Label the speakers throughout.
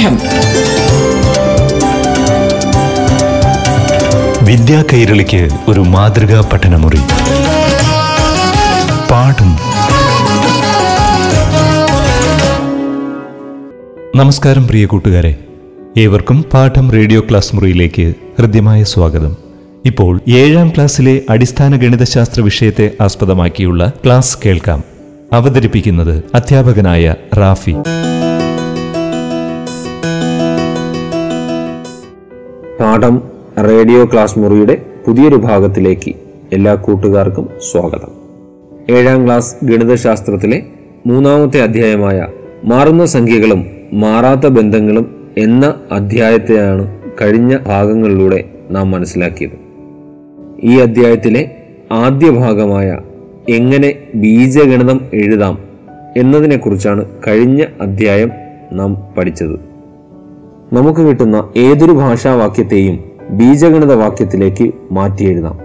Speaker 1: പാഠം.
Speaker 2: വിദ്യാ കൈരളിക്ക് ഒരു മാതൃകാ പഠനമുറി. പാഠം. നമസ്കാരം പ്രിയ കൂട്ടുകാരെ. ഏവർക്കും പാഠം റേഡിയോ ക്ലാസ് മുറിയിലേക്ക് ഹൃദ്യമായ സ്വാഗതം. ഇപ്പോൾ ഏഴാം ക്ലാസ്സിലെ അടിസ്ഥാന ഗണിതശാസ്ത്ര വിഷയത്തെ ആസ്പദമാക്കിയുള്ള ക്ലാസ് കേൾക്കാം. അവതരിപ്പിക്കുന്നത് അധ്യാപകനായ റാഫി.
Speaker 3: പാഠം റേഡിയോ ക്ലാസ് മുറിയുടെ പുതിയൊരു ഭാഗത്തിലേക്ക് എല്ലാ കൂട്ടുകാർക്കും സ്വാഗതം. ഏഴാം ക്ലാസ് ഗണിതശാസ്ത്രത്തിലെ മൂന്നാമത്തെ അധ്യായമായ മാറുന്ന സംഖ്യകളും മാറാത്ത ബന്ധങ്ങളും എന്ന അധ്യായത്തെയാണ് കഴിഞ്ഞ ഭാഗങ്ങളിലൂടെ നാം മനസ്സിലാക്കിയത്. ഈ അധ്യായത്തിലെ ആദ്യ ഭാഗമായ എങ്ങനെ ബീജഗണിതം എഴുതാം എന്നതിനെക്കുറിച്ചാണ് കഴിഞ്ഞ അധ്യായം നാം പഠിച്ചത്. നമുക്ക് കിട്ടുന്ന ഏതൊരു ഭാഷാവാക്യത്തെയും ബീജഗണിത വാക്യത്തിലേക്ക് മാറ്റി എഴുതാം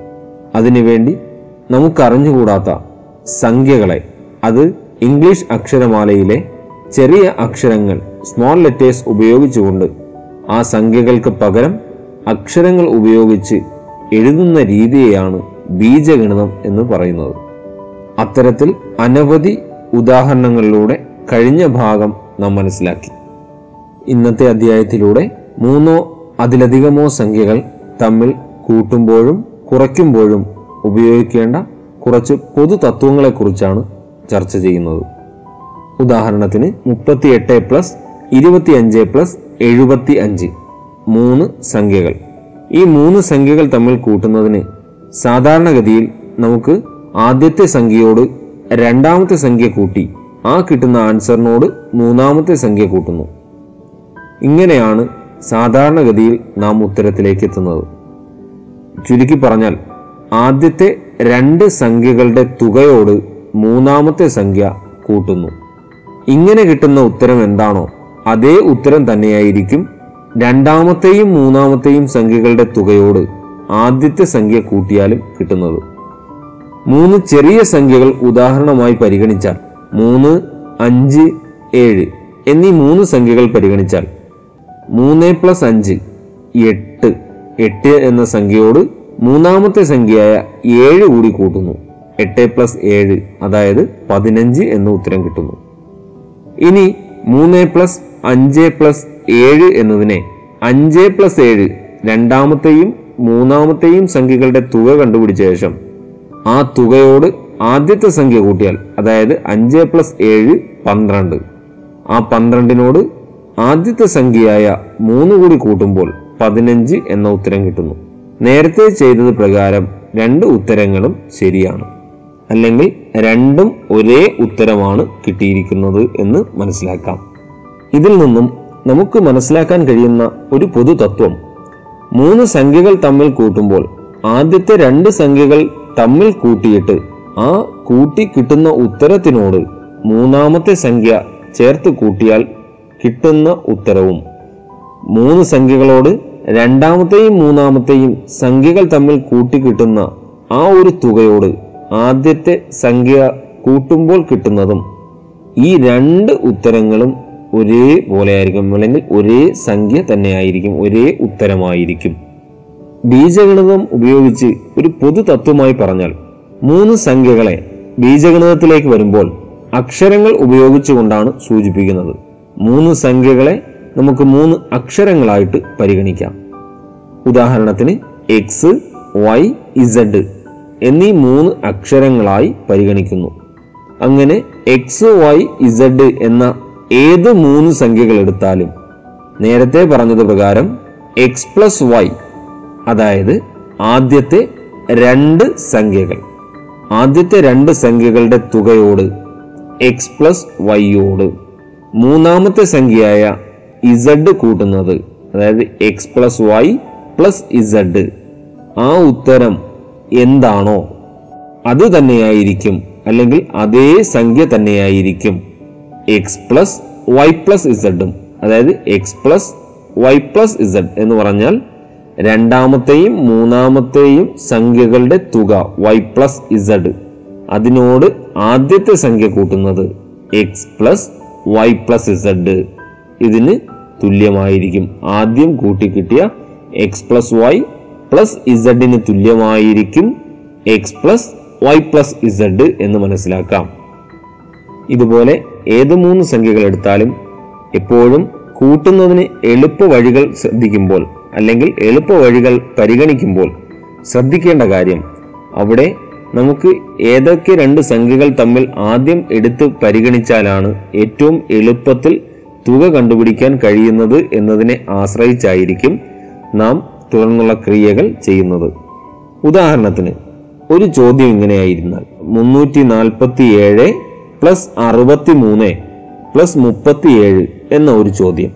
Speaker 3: അതിനുവേണ്ടി നമുക്കറിഞ്ഞുകൂടാത്ത സംഖ്യകളെ അത് ഇംഗ്ലീഷ് അക്ഷരമാലയിലെ ചെറിയ അക്ഷരങ്ങൾ സ്മോൾ ലെറ്റേഴ്സ് ഉപയോഗിച്ചുകൊണ്ട് ആ സംഖ്യകൾക്ക് പകരം അക്ഷരങ്ങൾ ഉപയോഗിച്ച് എഴുതുന്ന രീതിയെയാണ് ബീജഗണിതം എന്ന് പറയുന്നത്. അത്തരത്തിൽ അനവധി ഉദാഹരണങ്ങളിലൂടെ കഴിഞ്ഞ ഭാഗം നാം മനസ്സിലാക്കി. ഇന്നത്തെ അധ്യായത്തിലൂടെ മൂന്നോ അതിലധികമോ സംഖ്യകൾ തമ്മിൽ കൂട്ടുമ്പോഴും കുറയ്ക്കുമ്പോഴും ഉപയോഗിക്കേണ്ട കുറച്ച് പൊതു തത്വങ്ങളെക്കുറിച്ചാണ് ചർച്ച ചെയ്യുന്നത്. ഉദാഹരണത്തിന് മുപ്പത്തി എട്ട് പ്ലസ് ഇരുപത്തിയഞ്ച് പ്ലസ് എഴുപത്തി അഞ്ച് മൂന്ന് സംഖ്യകൾ. ഈ മൂന്ന് സംഖ്യകൾ തമ്മിൽ കൂട്ടുന്നതിന് സാധാരണഗതിയിൽ നമുക്ക് ആദ്യത്തെ സംഖ്യയോട് രണ്ടാമത്തെ സംഖ്യ കൂട്ടി ആ കിട്ടുന്ന ആൻസറിനോട് മൂന്നാമത്തെ സംഖ്യ കൂട്ടുന്നു. ഇങ്ങനെയാണ് സാധാരണഗതിയിൽ നാം ഉത്തരത്തിലേക്ക് എത്തുന്നത് ചുരുക്കി പറഞ്ഞാൽ ആദ്യത്തെ രണ്ട് സംഖ്യകളുടെ തുകയോട് മൂന്നാമത്തെ സംഖ്യ കൂട്ടുന്നു. ഇങ്ങനെ കിട്ടുന്ന ഉത്തരം എന്താണോ അതേ ഉത്തരം തന്നെയായിരിക്കും രണ്ടാമത്തെയും മൂന്നാമത്തെയും സംഖ്യകളുടെ തുകയോട് ആദ്യത്തെ സംഖ്യ കൂട്ടിയാലും കിട്ടുന്നത്. മൂന്ന് ചെറിയ സംഖ്യകൾ ഉദാഹരണമായി പരിഗണിച്ചാൽ മൂന്ന് അഞ്ച് ഏഴ് എന്നീ മൂന്ന് സംഖ്യകൾ പരിഗണിച്ചാൽ മൂന്ന് പ്ലസ് അഞ്ച് എട്ട്. എട്ട് എന്ന സംഖ്യയോട് മൂന്നാമത്തെ സംഖ്യയായ ഏഴ് കൂടി കൂട്ടുന്നു. എട്ട് പ്ലസ് ഏഴ് അതായത് പതിനഞ്ച് എന്ന ഉത്തരം കിട്ടുന്നു. ഇനി മൂന്ന് പ്ലസ് അഞ്ച് പ്ലസ് ഏഴ് എന്നതിനെ അഞ്ച് പ്ലസ് ഏഴ് രണ്ടാമത്തെയും മൂന്നാമത്തെയും സംഖ്യകളുടെ തുക കണ്ടുപിടിച്ച ശേഷം ആ തുകയോട് ആദ്യത്തെ സംഖ്യ കൂട്ടിയാൽ അതായത് അഞ്ച് പ്ലസ് ഏഴ് പന്ത്രണ്ട്. ആ പന്ത്രണ്ടിനോട് ആദ്യത്തെ സംഖ്യയായ മൂന്ന് കൂടി കൂട്ടുമ്പോൾ പതിനഞ്ച് എന്ന ഉത്തരം കിട്ടുന്നു. നേരത്തെ ചെയ്തത് പ്രകാരം രണ്ട് ഉത്തരങ്ങളും ശരിയാണ്. അല്ലെങ്കിൽ രണ്ടും ഒരേ ഉത്തരമാണ് കിട്ടിയിരിക്കുന്നത് എന്ന് മനസ്സിലാക്കാം. ഇതിൽ നിന്നും നമുക്ക് മനസ്സിലാക്കാൻ കഴിയുന്ന ഒരു പൊതു തത്വം മൂന്ന് സംഖ്യകൾ തമ്മിൽ കൂട്ടുമ്പോൾ ആദ്യത്തെ രണ്ട് സംഖ്യകൾ തമ്മിൽ കൂട്ടിയിട്ട് ആ കൂട്ടി കിട്ടുന്ന ഉത്തരത്തിനോട് മൂന്നാമത്തെ സംഖ്യ ചേർത്ത് കൂട്ടിയാൽ കിട്ടുന്ന ഉത്തരവും. മൂന്ന് സംഖ്യകളോട് രണ്ടാമത്തെയും മൂന്നാമത്തെയും സംഖ്യകൾ തമ്മിൽ കൂട്ടിക്കിട്ടുന്ന ആ ഒരു തുകയോട് ആദ്യത്തെ സംഖ്യ കൂട്ടുമ്പോൾ കിട്ടുന്നതും ഈ രണ്ട് ഉത്തരങ്ങളും ഒരേപോലെ ആയിരിക്കും അല്ലെങ്കിൽ ഒരേ സംഖ്യ തന്നെയായിരിക്കും ഒരേ ഉത്തരമായിരിക്കും. ബീജഗണിതം ഉപയോഗിച്ച് ഒരു പൊതു തത്വമായി പറഞ്ഞാൽ മൂന്ന് സംഖ്യകളെ ബീജഗണിതത്തിലേക്ക് വരുമ്പോൾ അക്ഷരങ്ങൾ ഉപയോഗിച്ചുകൊണ്ടാണ് സൂചിപ്പിക്കുന്നത്. മൂന്ന് സംഖ്യകളെ നമുക്ക് മൂന്ന് അക്ഷരങ്ങളായിട്ട് പരിഗണിക്കാം. ഉദാഹരണത്തിന് എക്സ് വൈ ഇസഡ് എന്നീ മൂന്ന് അക്ഷരങ്ങളായി പരിഗണിക്കുന്നു. അങ്ങനെ എക്സ് വൈ ഇസഡ് എന്ന ഏത് മൂന്ന് സംഖ്യകൾ എടുത്താലും നേരത്തെ പറഞ്ഞത് പ്രകാരം എക്സ് പ്ലസ് വൈ അതായത് ആദ്യത്തെ രണ്ട് സംഖ്യകൾ. ആദ്യത്തെ രണ്ട് സംഖ്യകളുടെ തുകയോട് എക്സ് പ്ലസ് വൈയോട് മൂന്നാമത്തെ സംഖ്യയായ ഇസഡ് കൂട്ടുന്നത് അതായത് X plus Y plus Z ആ ഉത്തരം എന്താണോ അത് തന്നെയായിരിക്കും അല്ലെങ്കിൽ അതേ സംഖ്യ തന്നെയായിരിക്കും എക്സ് പ്ലസ് വൈ പ്ലസ് ഇസഡും അതായത് X plus Y plus Z എന്ന് പറഞ്ഞാൽ രണ്ടാമത്തെയും മൂന്നാമത്തെയും സംഖ്യകളുടെ തുക വൈ പ്ലസ് ഇസഡ് അതിനോട് ആദ്യത്തെ സംഖ്യ കൂട്ടുന്നത് X plus Y plus Z ഇതിന് തുല്യമായിരിക്കും. ആദ്യം കൂട്ടിക്കിട്ടിയ എക്സ് പ്ലസ് വൈ പ്ലസ് ഇസഡിന് തുല്യമായിരിക്കും X plus Y plus Z എന്ന് മനസ്സിലാക്കാം. ഇതുപോലെ ഏത് മൂന്ന് സംഖ്യകൾ എടുത്താലും എപ്പോഴും കൂട്ടുന്നതിന് എളുപ്പ വഴികൾ ശ്രദ്ധിക്കുമ്പോൾ അല്ലെങ്കിൽ എളുപ്പ വഴികൾ പരിഗണിക്കുമ്പോൾ ശ്രദ്ധിക്കേണ്ട കാര്യം അവിടെ നമുക്ക് ഏതൊക്കെ രണ്ട് സംഖ്യകൾ തമ്മിൽ ആദ്യം എടുത്ത് പരിഗണിച്ചാലാണ് ഏറ്റവും എളുപ്പത്തിൽ തുക കണ്ടുപിടിക്കാൻ കഴിയുന്നത് എന്നതിനെ ആശ്രയിച്ചായിരിക്കും നാം തുടർന്നുള്ള ക്രിയകൾ ചെയ്യുന്നത്. ഉദാഹരണത്തിന് ഒരു ചോദ്യം ഇങ്ങനെയായിരുന്നാൽ മുന്നൂറ്റി നാൽപ്പത്തി ഏഴ് പ്ലസ് അറുപത്തി മൂന്ന് പ്ലസ് മുപ്പത്തിയേഴ് എന്ന ഒരു ചോദ്യം.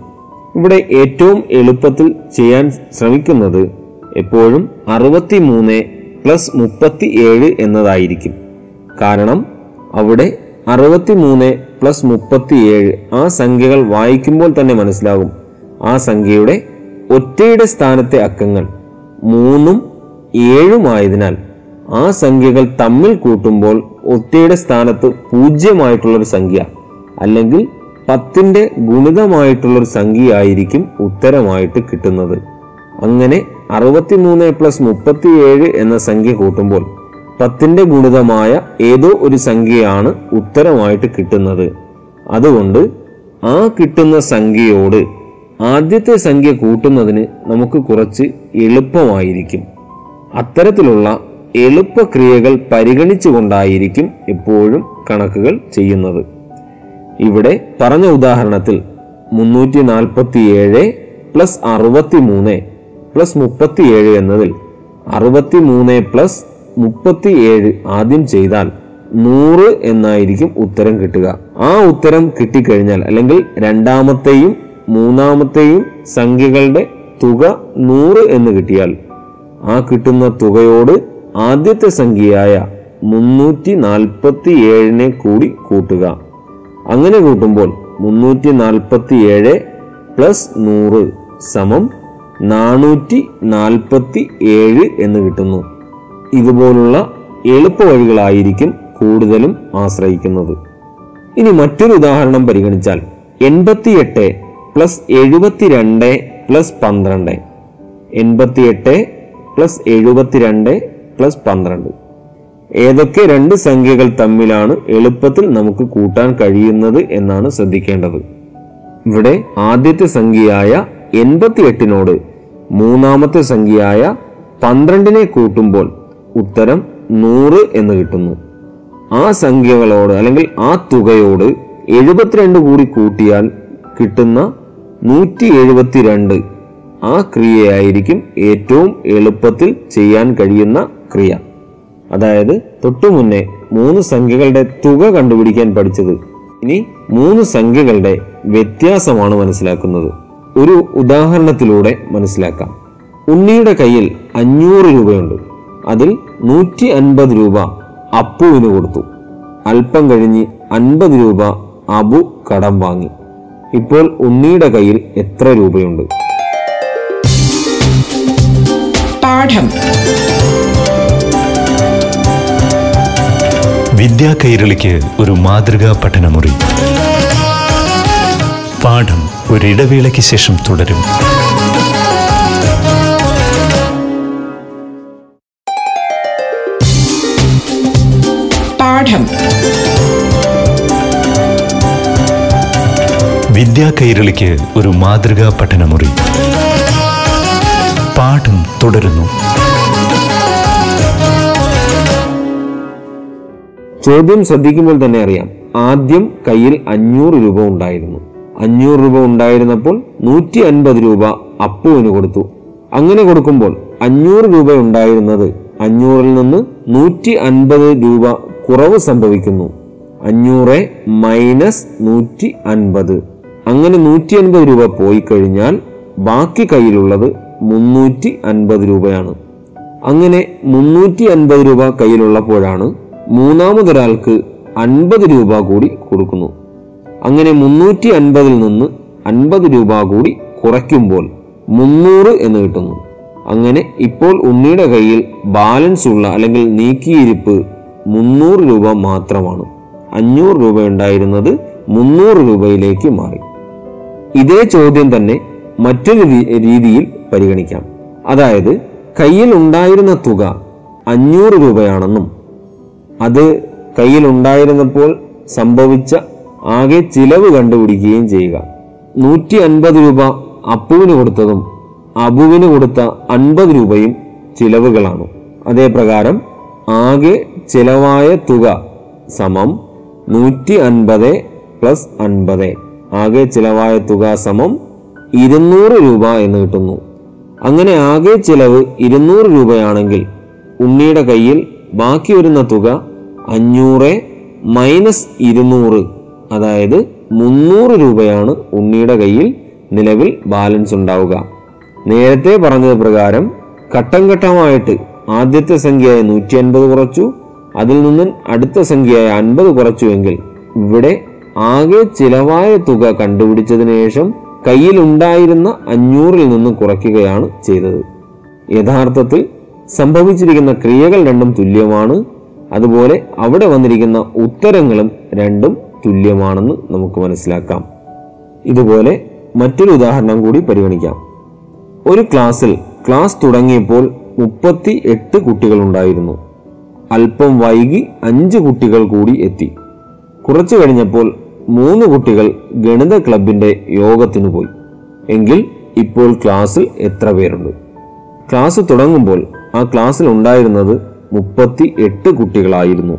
Speaker 3: ഇവിടെ ഏറ്റവും എളുപ്പത്തിൽ ചെയ്യാൻ ശ്രമിക്കുന്നത് എപ്പോഴും അറുപത്തി മൂന്ന് പ്ലസ് മുപ്പത്തി ഏഴ് എന്നതായിരിക്കും. കാരണം അവിടെ അറുപത്തി മൂന്ന് പ്ലസ് മുപ്പത്തിയേഴ് ആ സംഖ്യകൾ വായിക്കുമ്പോൾ തന്നെ മനസ്സിലാകും ആ സംഖ്യയുടെ ഒറ്റയുടെ സ്ഥാനത്തെ അക്കങ്ങൾ മൂന്നും ഏഴുമായതിനാൽ ആ സംഖ്യകൾ തമ്മിൽ കൂട്ടുമ്പോൾ ഒറ്റയുടെ സ്ഥാനത്ത് പൂജ്യമായിട്ടുള്ളൊരു സംഖ്യ അല്ലെങ്കിൽ പത്തിന്റെ ഗുണിതമായിട്ടുള്ളൊരു സംഖ്യയായിരിക്കും ഉത്തരമായിട്ട് കിട്ടുന്നത്. അങ്ങനെ അറുപത്തിമൂന്ന് പ്ലസ് മുപ്പത്തിയേഴ് എന്ന സംഖ്യ കൂട്ടുമ്പോൾ പത്തിന്റെ ഗുണിതമായ ഏതോ ഒരു സംഖ്യയാണ് ഉത്തരമായിട്ട് കിട്ടുന്നത്. അതുകൊണ്ട് ആ കിട്ടുന്ന സംഖ്യയോട് ആദ്യത്തെ സംഖ്യ കൂട്ടുന്നതിന് നമുക്ക് കുറച്ച് എളുപ്പമായിരിക്കും. അത്തരത്തിലുള്ള എളുപ്പക്രിയകൾ പരിഗണിച്ചുകൊണ്ടായിരിക്കും എപ്പോഴും കണക്കുകൾ ചെയ്യുന്നത്. ഇവിടെ പറഞ്ഞ ഉദാഹരണത്തിൽ മുന്നൂറ്റി നാൽപ്പത്തി ഏഴ് പ്ലസ് അറുപത്തി മൂന്ന് പ്ലസ് മുപ്പത്തിയേഴ് എന്നതിൽ അറുപത്തി മൂന്ന് പ്ലസ് മുപ്പത്തിയേഴ് ആദ്യം ചെയ്താൽ നൂറ് എന്നായിരിക്കും ഉത്തരം കിട്ടുക. ആ ഉത്തരം കിട്ടിക്കഴിഞ്ഞാൽ അല്ലെങ്കിൽ രണ്ടാമത്തെയും മൂന്നാമത്തെയും സംഖ്യകളുടെ തുക നൂറ് എന്ന് കിട്ടിയാൽ ആ കിട്ടുന്ന തുകയോട് ആദ്യത്തെ സംഖ്യയായ മുന്നൂറ്റി നാൽപ്പത്തി ഏഴിനെ കൂടി കൂട്ടുക. അങ്ങനെ കൂട്ടുമ്പോൾ മുന്നൂറ്റി നാൽപ്പത്തി ഏഴ് പ്ലസ് നൂറ് സമം നാനൂറ്റി നാൽപ്പത്തി ഏഴ് എന്ന് കിട്ടുന്നു. ഇതുപോലുള്ള എളുപ്പ വഴികളായിരിക്കും കൂടുതലും ആശ്രയിക്കുന്നത്. ഇനി മറ്റൊരു ഉദാഹരണം പരിഗണിച്ചാൽ എൺപത്തിയെട്ട് പ്ലസ് എഴുപത്തിരണ്ട് പ്ലസ് പന്ത്രണ്ട്. എൺപത്തിയെട്ട് പ്ലസ് എഴുപത്തിരണ്ട് പ്ലസ് പന്ത്രണ്ട്. ഏതൊക്കെ രണ്ട് സംഖ്യകൾ തമ്മിലാണ് എളുപ്പത്തിൽ നമുക്ക് കൂട്ടാൻ കഴിയുന്നത് എന്നാണ് ശ്രദ്ധിക്കേണ്ടത്. ഇവിടെ ആദ്യത്തെ സംഖ്യയായ എൺപത്തിയെട്ടിനോട് മൂന്നാമത്തെ സംഖ്യയായ പന്ത്രണ്ടിനെ കൂട്ടുമ്പോൾ ഉത്തരം നൂറ് എന്ന് കിട്ടുന്നു. ആ സംഖ്യകളോട് അല്ലെങ്കിൽ ആ തുകയോട് എഴുപത്തിരണ്ട് കൂടി കൂട്ടിയാൽ കിട്ടുന്ന നൂറ്റി എഴുപത്തിരണ്ട് ആ ക്രിയയായിരിക്കും ഏറ്റവും എളുപ്പത്തിൽ ചെയ്യാൻ കഴിയുന്ന ക്രിയ. അതായത് തൊട്ടു മുന്നേ മൂന്ന് സംഖ്യകളുടെ തുക കണ്ടുപിടിക്കാൻ പഠിച്ചത്. ഇനി മൂന്ന് സംഖ്യകളുടെ വ്യത്യാസമാണ് മനസ്സിലാക്കുന്നത്. ഒരു ഉദാഹരണത്തിലൂടെ മനസ്സിലാക്കാം. ഉണ്ണിയുടെ കയ്യിൽ അഞ്ഞൂറ് രൂപയുണ്ട്. അതിൽ നൂറ്റി അൻപത് രൂപ അപ്പുവിന് കൊടുത്തു. അല്പം കഴിഞ്ഞ് അൻപത് രൂപ അബു കടം വാങ്ങി. ഇപ്പോൾ ഉണ്ണിയുടെ കയ്യിൽ എത്ര രൂപയുണ്ട്?
Speaker 1: പാഠം.
Speaker 2: വിദ്യാ കൈരളിക്ക് ഒരു മാതൃകാ പഠനമുറി. പാഠം. ഒരിടവേളയ്ക്ക് ശേഷം തുടരും.
Speaker 1: പാഠം.
Speaker 2: വിദ്യാ കൈരളിക്ക് ഒരു മാതൃകാ പഠനമുറി. പാഠം തുടരുന്നു.
Speaker 3: ചോദ്യം ശ്രദ്ധിക്കുമ്പോൾ തന്നെ അറിയാം. ആദ്യം കയ്യിൽ അഞ്ഞൂറ് രൂപ ഉണ്ടായിരുന്നു. അഞ്ഞൂറ് രൂപ ഉണ്ടായിരുന്നപ്പോൾ നൂറ്റി അൻപത് രൂപ അപ്പുവിന് കൊടുത്തു. അങ്ങനെ കൊടുക്കുമ്പോൾ അഞ്ഞൂറ് രൂപ ഉണ്ടായിരുന്നത് അഞ്ഞൂറിൽ നിന്ന് നൂറ്റി അൻപത് രൂപ കുറവ് സംഭവിക്കുന്നു. അഞ്ഞൂറ് മൈനസ് നൂറ്റി അൻപത് അങ്ങനെ നൂറ്റി അൻപത് രൂപ പോയി കഴിഞ്ഞാൽ ബാക്കി കയ്യിലുള്ളത് മുന്നൂറ്റി അൻപത് രൂപയാണ്. അങ്ങനെ മുന്നൂറ്റി അൻപത് രൂപ കയ്യിലുള്ളപ്പോഴാണ് മൂന്നാമതൊരാൾക്ക് അൻപത് രൂപ കൂടി കൊടുക്കുന്നു. അങ്ങനെ മുന്നൂറ്റി അൻപതിൽ നിന്ന് അൻപത് രൂപ കൂടി കുറയ്ക്കുമ്പോൾ മുന്നൂറ് എന്ന് കിട്ടുന്നു. അങ്ങനെ ഇപ്പോൾ ഉണ്ണിയുടെ കയ്യിൽ ബാലൻസ് ഉള്ള അല്ലെങ്കിൽ നീക്കിയിരിപ്പ് മുന്നൂറ് രൂപ മാത്രമാണ്. അഞ്ഞൂറ് രൂപ ഉണ്ടായിരുന്നത് മുന്നൂറ് രൂപയിലേക്ക് മാറി. ഇതേ ചോദ്യം തന്നെ മറ്റൊരു രീതിയിൽ പരിഗണിക്കാം. അതായത് കയ്യിൽ ഉണ്ടായിരുന്ന തുക അഞ്ഞൂറ് രൂപയാണെന്നും അത് കയ്യിൽ ഉണ്ടായിരുന്നപ്പോൾ സംഭവിച്ച ആകെ ചിലവ് കണ്ടുപിടിക്കുകയും ചെയ്യുക. നൂറ്റി അൻപത് രൂപ അപ്പുവിന് കൊടുത്തതും അബുവിന് കൊടുത്ത അൻപത് രൂപയും ചിലവുകളാണ്. അതേപ്രകാരം ആകെ ചിലവായ തുക സമം നൂറ്റി അൻപത് പ്ലസ് അൻപത്. ആകെ ചിലവായ തുക സമം ഇരുന്നൂറ് രൂപ എന്ന് കിട്ടുന്നു. അങ്ങനെ ആകെ ചിലവ് ഇരുന്നൂറ് രൂപയാണെങ്കിൽ ഉണ്ണിയുടെ കയ്യിൽ ബാക്കി വരുന്ന തുക അഞ്ഞൂറ് മൈനസ് ഇരുന്നൂറ് അതായത് മുന്നൂറ് രൂപയാണ് ഉണ്ണിയുടെ കയ്യിൽ നിലവിൽ ബാലൻസ് ഉണ്ടാവുക. നേരത്തെ പറഞ്ഞത് പ്രകാരം ഘട്ടം ഘട്ടമായിട്ട് ആദ്യത്തെ സംഖ്യയായ നൂറ്റി അൻപത് കുറച്ചു അതിൽ നിന്നും അടുത്ത സംഖ്യയായ അൻപത് കുറച്ചുവെങ്കിൽ ഇവിടെ ആകെ ചിലവായ തുക കണ്ടുപിടിച്ചതിന് ശേഷം കയ്യിൽ ഉണ്ടായിരുന്ന അഞ്ഞൂറിൽ നിന്ന് കുറയ്ക്കുകയാണ് ചെയ്തത്. യഥാർത്ഥത്തിൽ സംഭവിച്ചിരിക്കുന്ന ക്രിയകൾ രണ്ടും തുല്യമാണ്. അതുപോലെ അവിടെ വന്നിരിക്കുന്ന ഉത്തരങ്ങളും രണ്ടും തുല്യമാണെന്ന് നമുക്ക് മനസ്സിലാക്കാം. ഇതുപോലെ മറ്റൊരു ഉദാഹരണം കൂടി പരിഗണിക്കാം. ഒരു ക്ലാസ്സിൽ ക്ലാസ് തുടങ്ങിയപ്പോൾ മുപ്പത്തി എട്ട് കുട്ടികളുണ്ടായിരുന്നു. അല്പം വൈകി അഞ്ച് കുട്ടികൾ കൂടി എത്തി. കുറച്ചു കഴിഞ്ഞപ്പോൾ മൂന്ന് കുട്ടികൾ ഗണിത ക്ലബിന്റെ യോഗത്തിന് പോയി. എങ്കിൽ ഇപ്പോൾ ക്ലാസ്സിൽ എത്ര പേരുണ്ട്? ക്ലാസ് തുടങ്ങുമ്പോൾ ആ ക്ലാസ്സിൽ ഉണ്ടായിരുന്നത് മുപ്പത്തി എട്ട് കുട്ടികളായിരുന്നു.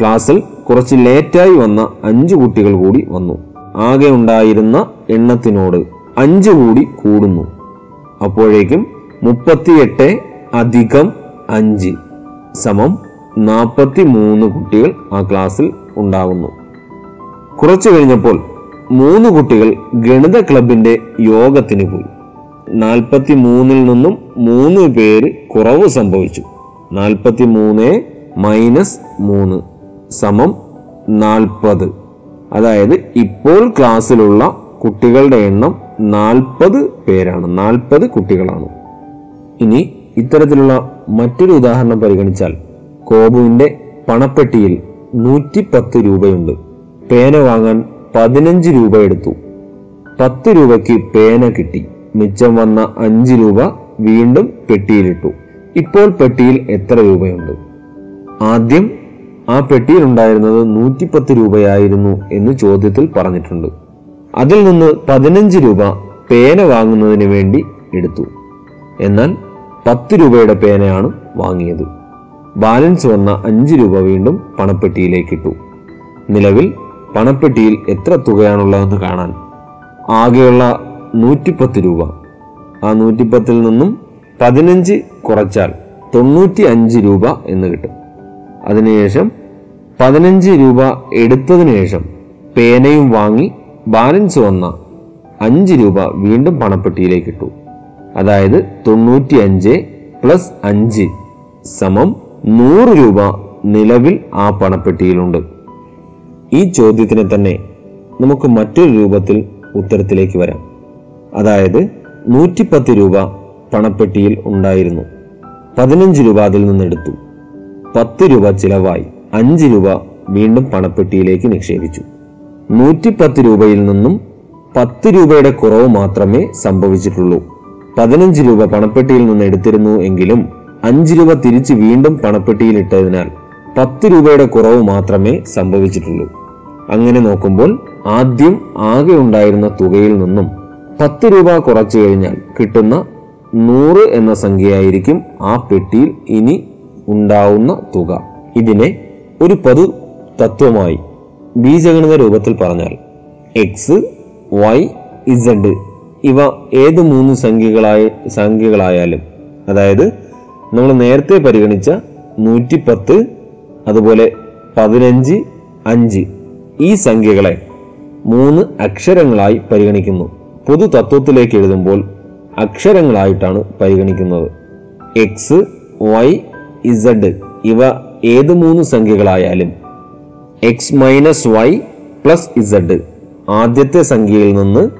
Speaker 3: ക്ലാസ്സിൽ കുറച്ച് ലേറ്റായി വന്ന അഞ്ച് കുട്ടികൾ കൂടി വന്നു. ആകെ ഉണ്ടായിരുന്ന എണ്ണത്തിനോട് അഞ്ച് കൂടി കൂടുന്നു. അപ്പോഴേക്കും മുപ്പത്തിയെട്ട് അധികം അഞ്ച് സമം നാൽപ്പത്തി മൂന്ന് കുട്ടികൾ ആ ക്ലാസ്സിൽ ഉണ്ടാകുന്നു. കുറച്ചു കഴിഞ്ഞപ്പോൾ മൂന്ന് കുട്ടികൾ ഗണിത ക്ലബിന്റെ യോഗത്തിന് പോയി. നാൽപ്പത്തി മൂന്നിൽ നിന്നും മൂന്ന് പേര് കുറവ് സംഭവിച്ചു. നാൽപ്പത്തി മൂന്ന് മൈനസ് മൂന്ന്. സമം നാൽപ്പത്. അതായത് ഇപ്പോൾ ക്ലാസ്സിലുള്ള കുട്ടികളുടെ എണ്ണം നാൽപ്പത് പേരാണ്. നാൽപ്പത് കുട്ടികളാണ്. ഇനി ഇത്തരത്തിലുള്ള മറ്റൊരു ഉദാഹരണം പരിഗണിച്ചാൽ കോബുവിന്റെ പണപ്പെട്ടിയിൽ നൂറ്റി പത്ത് രൂപയുണ്ട്. പേന വാങ്ങാൻ പതിനഞ്ച് രൂപ എടുത്തു. പത്ത് രൂപയ്ക്ക് പേന കിട്ടി. മിച്ചം വന്ന അഞ്ച് രൂപ വീണ്ടും പെട്ടിയിലിട്ടു. ഇപ്പോൾ പെട്ടിയിൽ എത്ര രൂപയുണ്ട്? ആദ്യം ആ പെട്ടിയിൽ ഉണ്ടായിരുന്നത് നൂറ്റിപ്പത്ത് രൂപയായിരുന്നു എന്ന് ചോദ്യത്തിൽ പറഞ്ഞിട്ടുണ്ട്. അതിൽ നിന്ന് പതിനഞ്ച് രൂപ പേന വാങ്ങുന്നതിന് വേണ്ടി എടുത്തു. എന്നാൽ പത്ത് രൂപയുടെ പേനയാണ് വാങ്ങിയത്. ബാലൻസ് വന്ന അഞ്ച് രൂപ വീണ്ടും പണപ്പെട്ടിയിലേക്ക് ഇട്ടു നിലവിൽ പണപ്പെട്ടിയിൽ എത്ര തുകയാണുള്ളതെന്ന് കാണാൻ ആകെയുള്ള നൂറ്റിപ്പത്ത് രൂപ. ആ നൂറ്റിപ്പത്തിൽ നിന്നും പതിനഞ്ച് കുറച്ചാൽ തൊണ്ണൂറ്റി അഞ്ച് രൂപ എന്ന് കിട്ടും. അതിനുശേഷം പതിനഞ്ച് രൂപ എടുത്തതിനു ശേഷം പേനയും വാങ്ങി ബാലൻസ് വന്ന അഞ്ച് രൂപ വീണ്ടും പണപ്പെട്ടിയിലേക്ക് ഇട്ടു. അതായത് തൊണ്ണൂറ്റി അഞ്ച് പ്ലസ് അഞ്ച് സമം നൂറ് രൂപ നിലവിൽ ആ പണപ്പെട്ടിയിലുണ്ട്. ഈ ചോദ്യത്തിന് തന്നെ നമുക്ക് മറ്റൊരു രൂപത്തിൽ ഉത്തരത്തിലേക്ക് വരാം. അതായത് നൂറ്റിപ്പത്ത് രൂപ പണപ്പെട്ടിയിൽ ഉണ്ടായിരുന്നു. പതിനഞ്ച് രൂപ അതിൽ നിന്ന് എടുത്തു. പത്ത് രൂപ ചിലവായി അഞ്ച് രൂപ വീണ്ടും പണപ്പെട്ടിയിലേക്ക് നിക്ഷേപിച്ചു. നൂറ്റിപ്പത്ത് രൂപയിൽ നിന്നും പത്ത് രൂപയുടെ കുറവ് മാത്രമേ സംഭവിച്ചിട്ടുള്ളൂ. പതിനഞ്ച് രൂപ പണപ്പെട്ടിയിൽ നിന്ന് എടുത്തിരുന്നു എങ്കിലും അഞ്ച് രൂപ തിരിച്ച് വീണ്ടും പണപ്പെട്ടിയിൽ ഇട്ടതിനാൽ പത്ത് രൂപയുടെ കുറവ് മാത്രമേ സംഭവിച്ചിട്ടുള്ളൂ. അങ്ങനെ നോക്കുമ്പോൾ ആദ്യം ആകെ ഉണ്ടായിരുന്ന തുകയിൽ നിന്നും പത്ത് രൂപ കുറച്ചു കഴിഞ്ഞാൽ കിട്ടുന്ന നൂറ് എന്ന സംഖ്യയായിരിക്കും ആ പെട്ടിയിൽ ഇനി ഉണ്ടാവുന്ന തുക. ഇതിനെ ഒരു പൊതു തത്വമായി ബീജഗണിത രൂപത്തിൽ പറഞ്ഞാൽ എക്സ് വൈ ഇസഡ് ഇവ ഏത് മൂന്ന് സംഖ്യകളായ സംഖ്യകളായാലും അതായത് നമ്മൾ നേരത്തെ പരിഗണിച്ച നൂറ്റി പത്ത് അതുപോലെ പതിനഞ്ച് അഞ്ച് ഈ സംഖ്യകളെ മൂന്ന് അക്ഷരങ്ങളായി പരിഗണിക്കുന്നു. പൊതു തത്വത്തിലേക്ക് എഴുതുമ്പോൾ അക്ഷരങ്ങളായിട്ടാണ് പരിഗണിക്കുന്നത്. X Y Z. ഇവ ഏത് മൂന്ന് സംഖ്യകളായാലും X minus Y plus Z ആദ്യത്തെ സംഖ്യയിൽ നിന്ന്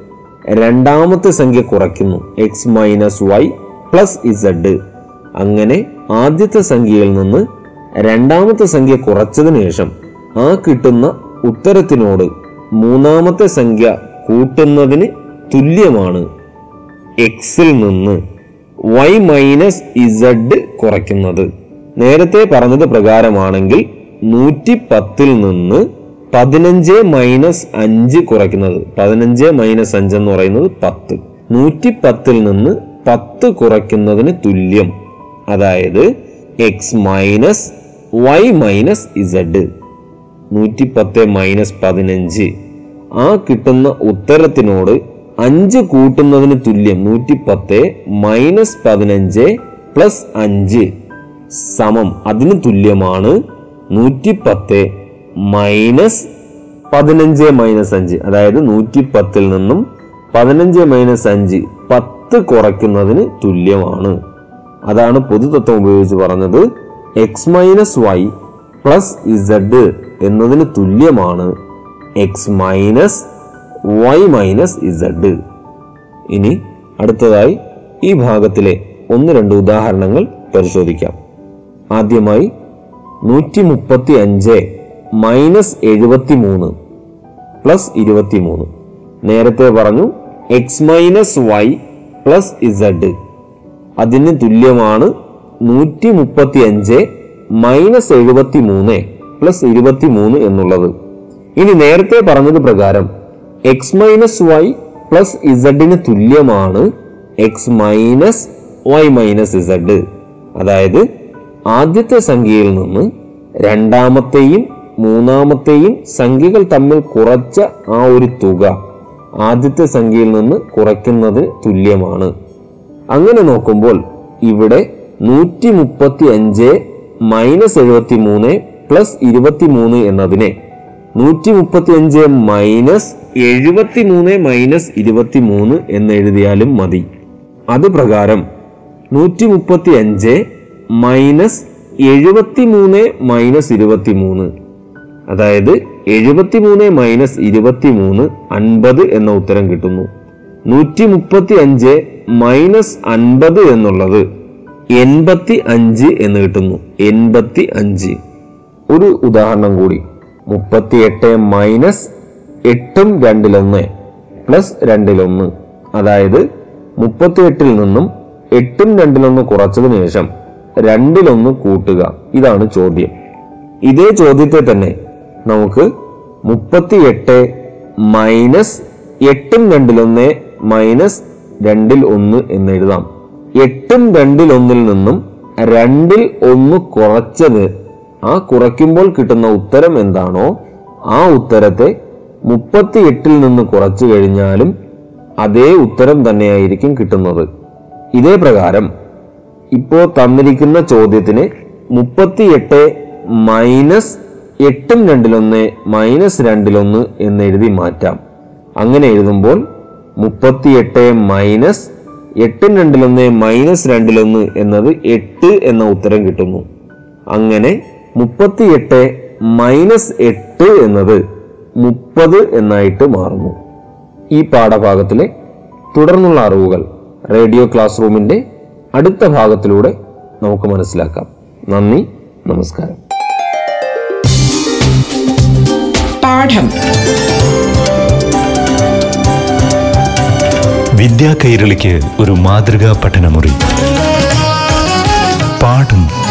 Speaker 3: രണ്ടാമത്തെ സംഖ്യ കുറയ്ക്കുന്നു. X minus Y plus Z അങ്ങനെ ആദ്യത്തെ സംഖ്യയിൽ നിന്ന് രണ്ടാമത്തെ സംഖ്യ കുറച്ചതിന് ശേഷം ആ കിട്ടുന്ന ഉത്തരത്തിനോട് മൂന്നാമത്തെ സംഖ്യ കൂട്ടുന്നതിന് തുല്യമാണ്. എക്സിൽ നിന്ന് വൈ മൈനസ് ഇസഡ് കുറയ്ക്കുന്നത്. നേരത്തെ പറഞ്ഞത് പ്രകാരമാണെങ്കിൽ നൂറ്റി പത്തിൽ നിന്ന് പതിനഞ്ച് മൈനസ് അഞ്ച് കുറയ്ക്കുന്നത്. പതിനഞ്ച് മൈനസ് അഞ്ച് എന്ന് പറയുന്നത് പത്ത്. നൂറ്റി പത്തിൽ നിന്ന് പത്ത് കുറയ്ക്കുന്നതിന് തുല്യം. അതായത് X minus Y minus Z നൂറ്റി പത്ത് മൈനസ് പതിനഞ്ച്. ആ കിട്ടുന്ന ഉത്തരത്തിനോട് അഞ്ച് കൂട്ടുന്നതിന് തുല്യം. നൂറ്റി പത്ത് മൈനസ് പതിനഞ്ച് പ്ലസ് അഞ്ച്. സമം അതിന് തുല്യമാണ് നൂറ്റി പത്ത് മൈനസ് പതിനഞ്ച് മൈനസ് അഞ്ച്. അതായത് നൂറ്റി പത്തിൽ നിന്നും പതിനഞ്ച് മൈനസ് അഞ്ച് പത്ത് കുറയ്ക്കുന്നതിന് തുല്യമാണ്. അതാണ് പൊതുതത്വം ഉപയോഗിച്ച് പറഞ്ഞത്. X minus Y plus Z എന്നതിന് തുല്യമാണ്. X minus Y minus Z ഇനി അടുത്തതായി ഈ ഭാഗത്തിലെ ഒന്ന് രണ്ട് ഉദാഹരണങ്ങൾ പരിശോധിക്കാം. ആദ്യമായി നൂറ്റി മുപ്പത്തി അഞ്ച് മൈനസ് എഴുപത്തി മൂന്ന് പ്ലസ് ഇരുപത്തി മൂന്ന് നേരത്തെ പറഞ്ഞു X minus Y plus Z അതിന് തുല്യമാണ് നൂറ്റി മുപ്പത്തി അഞ്ച് മൈനസ് എഴുപത്തി മൂന്ന് പ്ലസ് ഇരുപത്തി മൂന്ന് എന്നുള്ളത്. ഇനി നേരത്തെ പറഞ്ഞത് പ്രകാരം എക്സ് മൈനസ് വൈ പ്ലസ് ഇസഡിന് തുല്യമാണ് X minus Y minus Z അതായത് ആദ്യത്തെ സംഖ്യയിൽ നിന്ന് രണ്ടാമത്തെയും മൂന്നാമത്തെയും സംഖ്യകൾ തമ്മിൽ കുറച്ച ആ ഒരു തുക ആദ്യത്തെ സംഖ്യയിൽ നിന്ന് കുറയ്ക്കുന്നത് തുല്യമാണ്. അങ്ങനെ നോക്കുമ്പോൾ ഇവിടെ നൂറ്റി മുപ്പത്തി അഞ്ച് മൈനസ് എഴുപത്തി മൂന്ന് പ്ലസ് ഇരുപത്തി മൂന്ന് എന്നതിനെ നൂറ്റി മുപ്പത്തി അഞ്ച് മൈനസ് എഴുപത്തി മൂന്ന് മൈനസ് ഇരുപത്തി മൂന്ന് എന്ന് എഴുതിയാലും മതി. അത് പ്രകാരം നൂറ്റി മുപ്പത്തി അഞ്ച് മൈനസ് എഴുപത്തി മൂന്ന് മൈനസ് ഇരുപത്തി മൂന്ന് അതായത് എഴുപത്തി മൂന്ന് മൈനസ് ഇരുപത്തി മൂന്ന് അൻപത് എന്ന ഉത്തരം കിട്ടുന്നു. നൂറ്റി മുപ്പത്തി അഞ്ച് മൈനസ് അൻപത് എന്നുള്ളത് എൺപത്തി അഞ്ച് എന്ന് കിട്ടുന്നു. എൺപത്തി അഞ്ച് ഒരു ഉദാഹരണം കൂടി. മുപ്പത്തി എട്ട് മൈനസ് എട്ടും രണ്ടിലൊന്ന് പ്ലസ് രണ്ടിലൊന്ന്. അതായത് മുപ്പത്തി എട്ടിൽ നിന്നും എട്ടും രണ്ടിലൊന്ന് കുറച്ചതിന് ശേഷം രണ്ടിലൊന്ന് കൂട്ടുക. ഇതാണ് ചോദ്യം. ഇതേ ചോദ്യത്തെ തന്നെ നമുക്ക് മുപ്പത്തി എട്ട് മൈനസ് എട്ടും രണ്ടിലൊന്ന് മൈനസ് രണ്ടിൽ ഒന്ന് എന്ന് എഴുതാം. എട്ടും രണ്ടിൽ ഒന്നിൽ നിന്നും രണ്ടിൽ ഒന്ന് കുറച്ചത് ആ കുറയ്ക്കുമ്പോൾ കിട്ടുന്ന ഉത്തരം എന്താണോ ആ ഉത്തരത്തെ മുപ്പത്തി എട്ടിൽ നിന്ന് കുറച്ചു കഴിഞ്ഞാലും അതേ ഉത്തരം തന്നെയായിരിക്കും കിട്ടുന്നത്. ഇതേ പ്രകാരം ഇപ്പോ തന്നിരിക്കുന്ന ചോദ്യത്തിന് മുപ്പത്തിയെട്ട് മൈനസ് എട്ടും രണ്ടിലൊന്ന് മൈനസ് രണ്ടിലൊന്ന് എന്ന് എഴുതി മാറ്റാം. അങ്ങനെ എഴുതുമ്പോൾ മുപ്പത്തിയെട്ട് മൈനസ് എട്ടും രണ്ടിലൊന്ന് മൈനസ് രണ്ടിലൊന്ന് എന്നത് എട്ട് എന്ന ഉത്തരം കിട്ടുന്നു. അങ്ങനെ മുപ്പത്തിയെട്ട് മൈനസ് എട്ട് എന്നത് മുപ്പത് എന്നായിട്ട് മാറുന്നു. ഈ പാഠഭാഗത്തിലെ തുടർന്നുള്ള അറിവുകൾ റേഡിയോ ക്ലാസ് റൂമിന്റെ അടുത്ത ഭാഗത്തിലൂടെ നമുക്ക് മനസ്സിലാക്കാം. നന്ദി നമസ്കാരം.
Speaker 1: പാഠം.
Speaker 2: വിദ്യാ കൈരളിക്ക് ഒരു മാതൃകാ പഠനമുറി. പാഠം